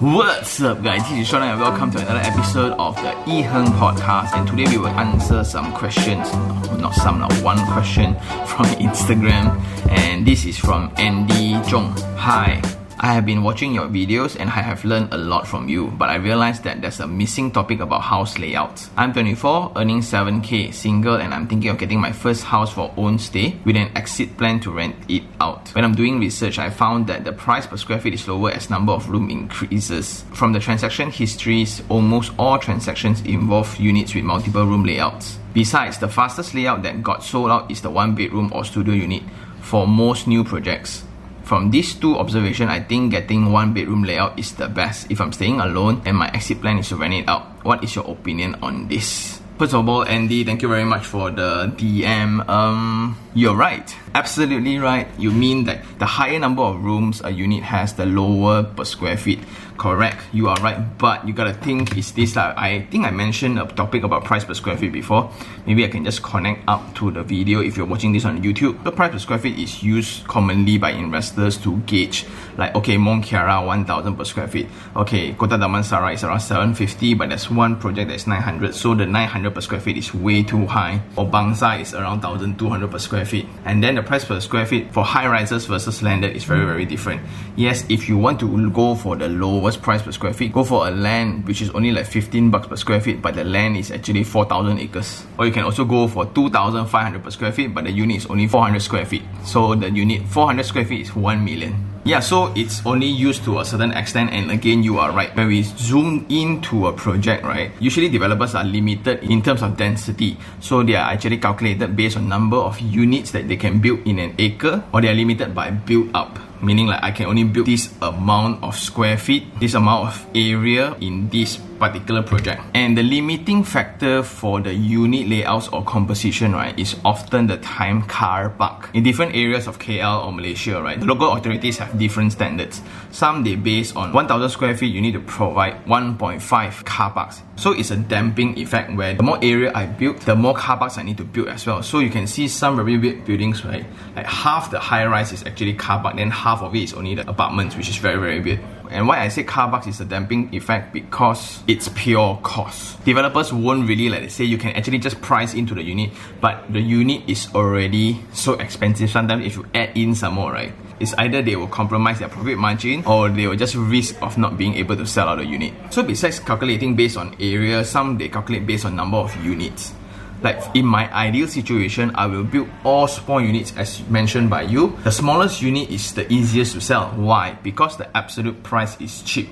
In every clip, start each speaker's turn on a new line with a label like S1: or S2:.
S1: What's up, guys? This is Sean and welcome to another episode of the E Heng podcast. And today we will answer some questions, not some, not one question from Instagram. And this is from Andy Zhong. Hi. I have been watching your videos and I have learned a lot from you, but I realized that there's a missing topic about house layouts. I'm 24, earning 7k, single, and I'm thinking of getting my first house for own stay with an exit plan to rent it out. When I'm doing research, I found that the price per square feet is lower as number of room increases. From the transaction histories, almost all transactions involve units with multiple room layouts. Besides, the fastest layout that got sold out is the one bedroom or studio unit for most new projects. From these two observations, I think getting one bedroom layout is the best if I'm staying alone and my exit plan is to rent it out. What is your opinion on this? First of all, Andy, thank you very much for the DM. Um, you're right. Absolutely right. You mean that the higher number of rooms a unit has, the lower per square feet. Correct. You are right. But you gotta think, is this like, I think I mentioned a topic about price per square feet before. Maybe I can just connect up to the video if you're watching this on YouTube. The price per square feet is used commonly by investors to gauge, like, okay, Mont Kiara, 1000 per square feet. Okay, Kota Damansara is around 750, but there's one project that's 900. So the 900 per square feet is way too high. Or Bangsar is around 1200 per square feet. And then the price per square feet for high rises versus landed is very, very different. Yes, if you want to go for the lowest price per square feet, go for a land which is only like 15 bucks per square feet, but the land is actually 4,000 acres. Or you can also go for 2,500 per square feet, but the unit is only 400 square feet. So the unit 400 square feet is 1 million. Yeah, so it's only used to a certain extent, and again, you are right. When we zoom into a project, right, usually developers are limited in terms of density. So they are actually calculated based on number of units that they can build in an acre, or they are limited by build up meaning like I can only build this amount of square feet, this amount of area in this particular project. And the limiting factor for the unit layouts or composition, right, is often the time car park. In different areas of KL or Malaysia, right, the local authorities have different standards. Some they base on 1000 square feet, you need to provide 1.5 car parks. So it's a damping effect where the more area I build, the more car parks I need to build as well. So you can see some very weird buildings, right? Like half the high rise is actually car park, then half of it is only the apartments, which is very, very weird. And why I say car parks is a damping effect because it's pure cost. Developers won't really let it say you can actually just price into the unit, but the unit is already so expensive. Sometimes if you add in some more, right? It's either they will compromise their profit margin or they will just risk of not being able to sell out the unit. So besides calculating based on area, some they calculate based on number of units. Like in my ideal situation, I will build all small units as mentioned by you. The smallest unit is the easiest to sell. Why? Because the absolute price is cheap,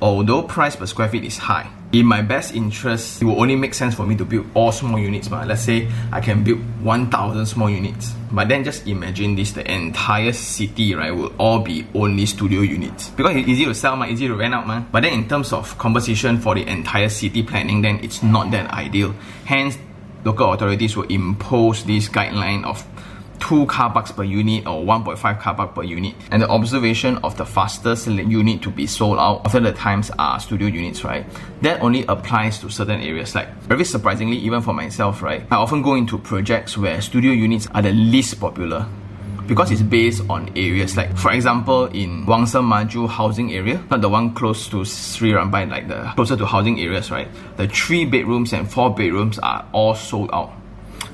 S1: although price per square feet is high. In my best interest, it will only make sense for me to build all small units. But let's say I can build 1,000 small units. But then just imagine this, the entire city, right, will all be only studio units. Because it's easy to sell, man, easy to rent out, man. But then in terms of composition for the entire city planning, then it's not that ideal. Hence, local authorities will impose this guideline of two car parks per unit or 1.5 car park per unit. And the observation of the fastest unit to be sold out after the times are studio units, right? That only applies to certain areas. Like very surprisingly, even for myself, right? I often go into projects where studio units are the least popular because it's based on areas. Like for example, in Wangsa Maju housing area, not the one close to Sri Rampai, like the closer to housing areas, right? The three bedrooms and four bedrooms are all sold out.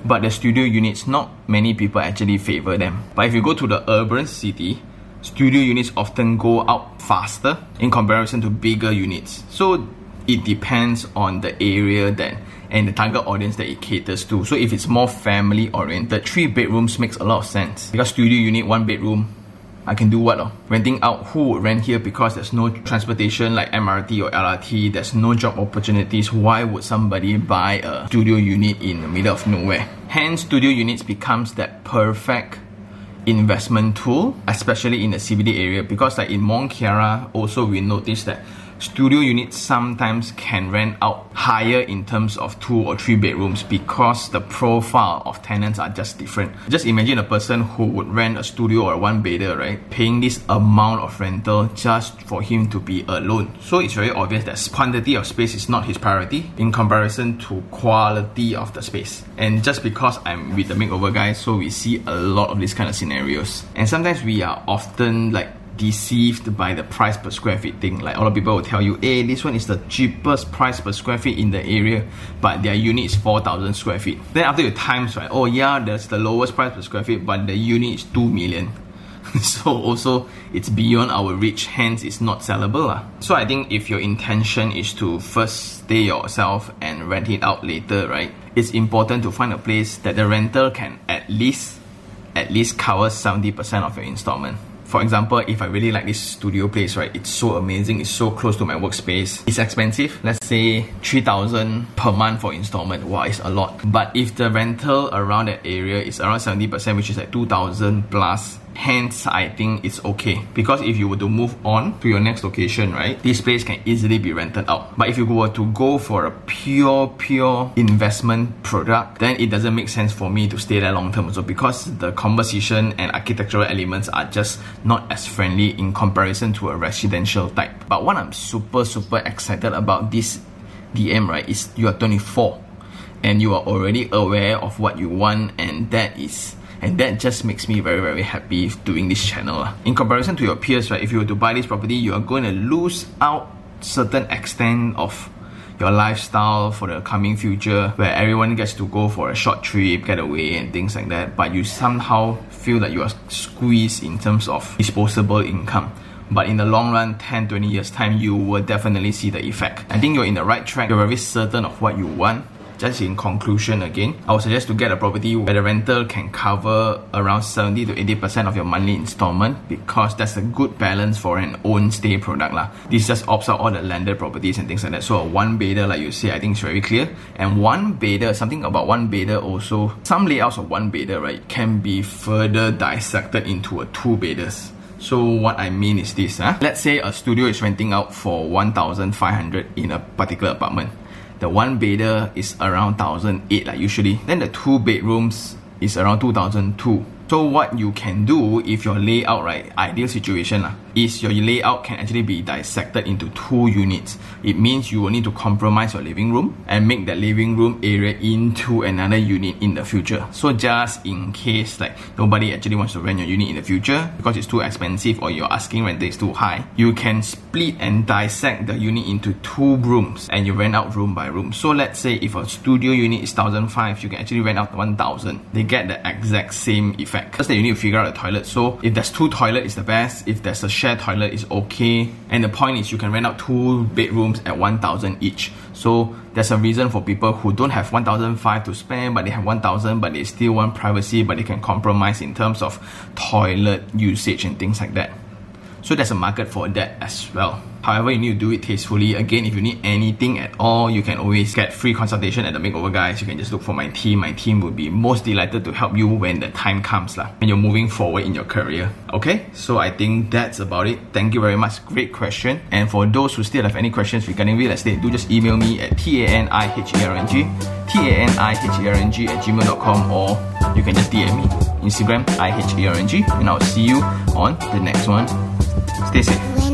S1: But the studio units, not many people actually favor them. But if you go to the urban city, studio units often go out faster in comparison to bigger units. So it depends on the area that and the target audience that it caters to. So if it's more family oriented, three bedrooms makes a lot of sense. Because studio unit, one bedroom, I can do what? Oh? Renting out, who would rent here because there's no transportation like MRT or LRT, there's no job opportunities. Why would somebody buy a studio unit in the middle of nowhere? Hence, studio units becomes that perfect investment tool, especially in the CBD area because like in Mont Kiara, also we noticed that studio units sometimes can rent out higher in terms of two or three bedrooms because the profile of tenants are just different. Just imagine a person who would rent a studio or a one bedder, right? Paying this amount of rental just for him to be alone. So it's very obvious that quantity of space is not his priority in comparison to quality of the space. And just because I'm with the makeover guys, so we see a lot of these kind of scenarios. And sometimes we are often like deceived by the price per square feet thing. Like a lot of people will tell you, hey, this one is the cheapest price per square feet in the area, but their unit is 4,000 square feet. Then after you times, right, oh yeah, that's the lowest price per square feet, but the unit is 2 million. so also it's beyond our reach, hence it's not sellable. Uh. So I think if your intention is to first stay yourself and rent it out later, right? It's important to find a place that the rental can at least at least cover 70% of your installment. For example, if I really like this studio place, right, it's so amazing, it's so close to my workspace. It's expensive, let's say 3000 per month for installment. Wow, it's a lot. But if the rental around that area is around 70%, which is like 2000 plus, Hence, I think it's okay because if you were to move on to your next location, right, this place can easily be rented out. But if you were to go for a pure, pure investment product, then it doesn't make sense for me to stay there long term. So because the composition and architectural elements are just not as friendly in comparison to a residential type. But what I'm super, super excited about this DM, right, is you are 24 and you are already aware of what you want and that is and that just makes me very very happy doing this channel ah. in comparison to your peers right if you were to buy this property you are going to lose out certain extent of your lifestyle for the coming future where everyone gets to go for a short trip get away and things like that but you somehow feel that you are squeezed in terms of disposable income. But in the long run 10 20 years time you will definitely see the effect. I think you're in the right track. You're very certain of what you want just in conclusion again, I would suggest to get a property where the rental can cover around 70 to 80% of your monthly installment because that's a good balance for an own stay product. lah. This just opts out all the landed properties and things like that. So a one bedder, like you say, I think is very clear. And one bedder, something about one bedder also, some layouts of one bedder, right, can be further dissected into a two bedders. So what I mean is this, huh? let's say a studio is renting out for 1,500 in a particular apartment the one bedder is around 1008 like usually. Then the two bedrooms is around 2002 so what you can do if your layout, right, ideal situation uh, is your layout can actually be dissected into two units. It means you will need to compromise your living room and make that living room area into another unit in the future. So just in case like nobody actually wants to rent your unit in the future because it's too expensive or your asking rent is too high, you can split and dissect the unit into two rooms and you rent out room by room. So let's say if a studio unit is 1005, you can actually rent out 1000. They get the exact same effect effect. First, that you need to figure out a toilet. So if there's two toilet, it's the best. If there's a shared toilet, is okay. And the point is, you can rent out two bedrooms at 1,000 each. So there's a reason for people who don't have 1,005 to spend, but they have 1,000, but they still want privacy, but they can compromise in terms of toilet usage and things like that. So there's a market for that as well. However, you need to do it tastefully. Again, if you need anything at all, you can always get free consultation at the Makeover Guys. You can just look for my team. My team will be most delighted to help you when the time comes lah, when you're moving forward in your career. Okay, so I think that's about it. Thank you very much. Great question. And for those who still have any questions regarding real estate, do just email me at t-a-n-i-h-e-r-n-g t-a-n-i-h-e-r-n-g at gmail.com or you can just DM me. Instagram, I-H-E-R-N-G and I'll see you on the next one. Stay safe.